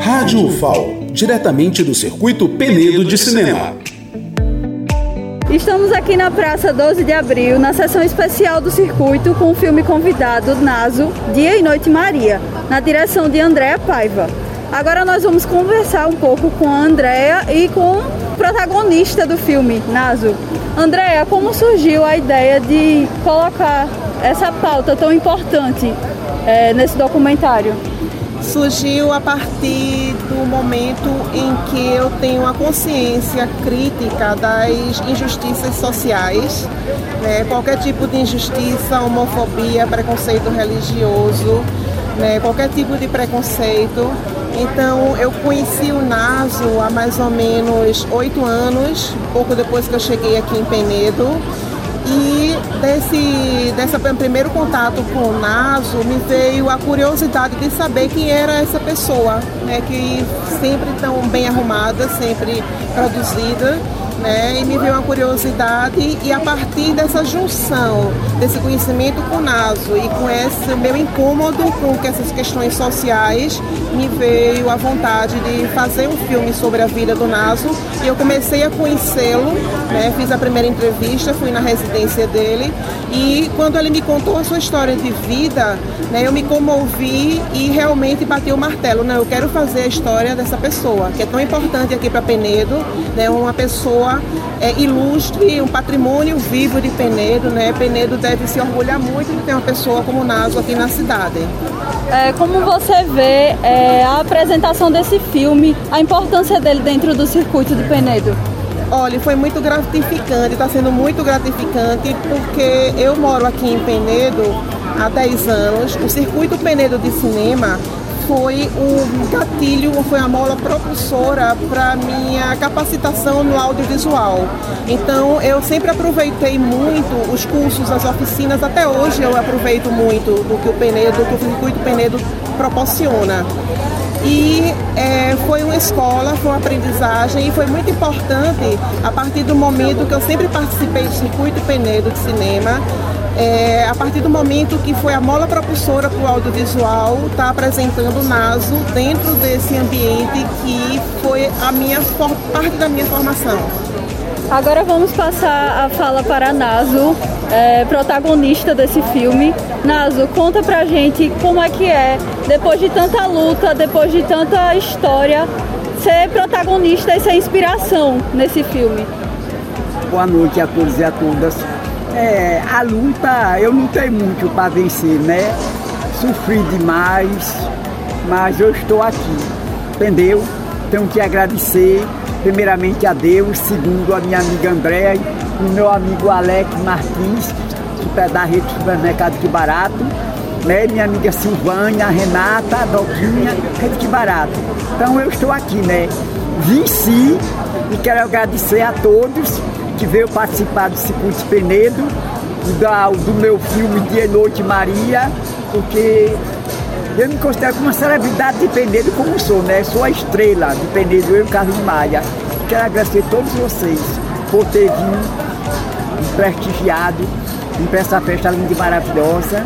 Rádio UFAL, diretamente do Circuito Penedo de Cinema. Estamos aqui na Praça 12 de Abril, na sessão especial do circuito, com o filme convidado Naso, Dia e Noite Maria, na direção de Andréa Paiva. Agora nós vamos conversar um pouco com a Andréa e com o protagonista do filme, Naso. Andréa, como surgiu a ideia de colocar essa pauta tão importante é, nesse documentário? Surgiu a partir do momento em que eu tenho a consciência crítica das injustiças sociais, né? qualquer tipo de injustiça, homofobia, preconceito religioso, né? qualquer tipo de preconceito. Então eu conheci o NASO há mais ou menos oito anos, pouco depois que eu cheguei aqui em Penedo. E desse, desse primeiro contato com o Naso, me veio a curiosidade de saber quem era essa pessoa, né, que sempre tão bem arrumada, sempre produzida né? E me veio uma curiosidade e a partir dessa junção desse conhecimento com o Naso e com esse meu incômodo com essas questões sociais, me veio a vontade de fazer um filme sobre a vida do Naso e eu comecei a conhecê-lo, né? Fiz a primeira entrevista, fui na residência dele e quando ele me contou a sua história de vida, né, eu me comovi e realmente bati o martelo, né? Eu quero fazer a história dessa pessoa, que é tão importante aqui para Penedo, né? Uma pessoa pessoa é, ilustre, um patrimônio vivo de Penedo. Né? Penedo deve se orgulhar muito de ter uma pessoa como Naso aqui na cidade. É, como você vê é, a apresentação desse filme, a importância dele dentro do circuito de Penedo? Olha, foi muito gratificante, está sendo muito gratificante porque eu moro aqui em Penedo há 10 anos. O circuito Penedo de cinema foi um gatilho, foi a mola propulsora para minha capacitação no audiovisual. Então eu sempre aproveitei muito os cursos, as oficinas, até hoje eu aproveito muito do que o Penedo, que o circuito Penedo proporciona. E é, foi uma escola, foi uma aprendizagem e foi muito importante a partir do momento que eu sempre participei do circuito Penedo de cinema é, a partir do momento que foi a mola propulsora para o audiovisual, está apresentando o NASO dentro desse ambiente que foi a minha parte da minha formação. Agora vamos passar a fala para a Naso, é, protagonista desse filme. Naso, conta pra gente como é que é, depois de tanta luta, depois de tanta história, ser protagonista e ser inspiração nesse filme. Boa noite a todos e a todas. É, a luta eu lutei muito para vencer, né? Sofri demais, mas eu estou aqui, entendeu? Tenho que agradecer primeiramente a Deus, segundo a minha amiga Andréa e o meu amigo Alex Martins, super da rede Supermercado Que Barato, né? Minha amiga Silvânia, Renata, Doquinha, Rede Que Barato. Então eu estou aqui, né? Venci e quero agradecer a todos que veio participar do Circuito Penedo, da, do meu filme Dia e Noite Maria, porque eu me considero como uma celebridade de Penedo como sou, né? Sou a estrela de Penedo, eu e Carlos Maia. Quero agradecer a todos vocês por ter vindo, prestigiado, para essa festa linda e maravilhosa.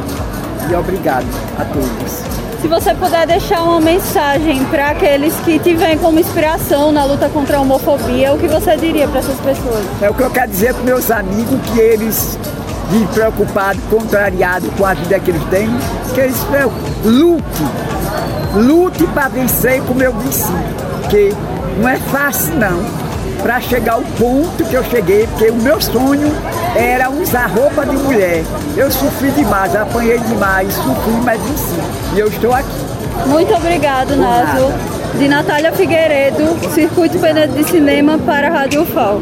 E obrigado a todos. Se você puder deixar uma mensagem para aqueles que te veem como inspiração na luta contra a homofobia, o que você diria para essas pessoas? É o que eu quero dizer para meus amigos que eles vivem preocupados, contrariados com a vida que eles têm, que eles lute, lute para vencer como eu venci, porque não é fácil não para chegar ao ponto que eu cheguei, porque o meu sonho era usar roupa de mulher. Eu sofri demais, apanhei demais, sofri, mas venci. E eu estou aqui. Muito obrigado, Naso. De Natália Figueiredo, Circuito Penedo de Cinema para a Rádio UFAL.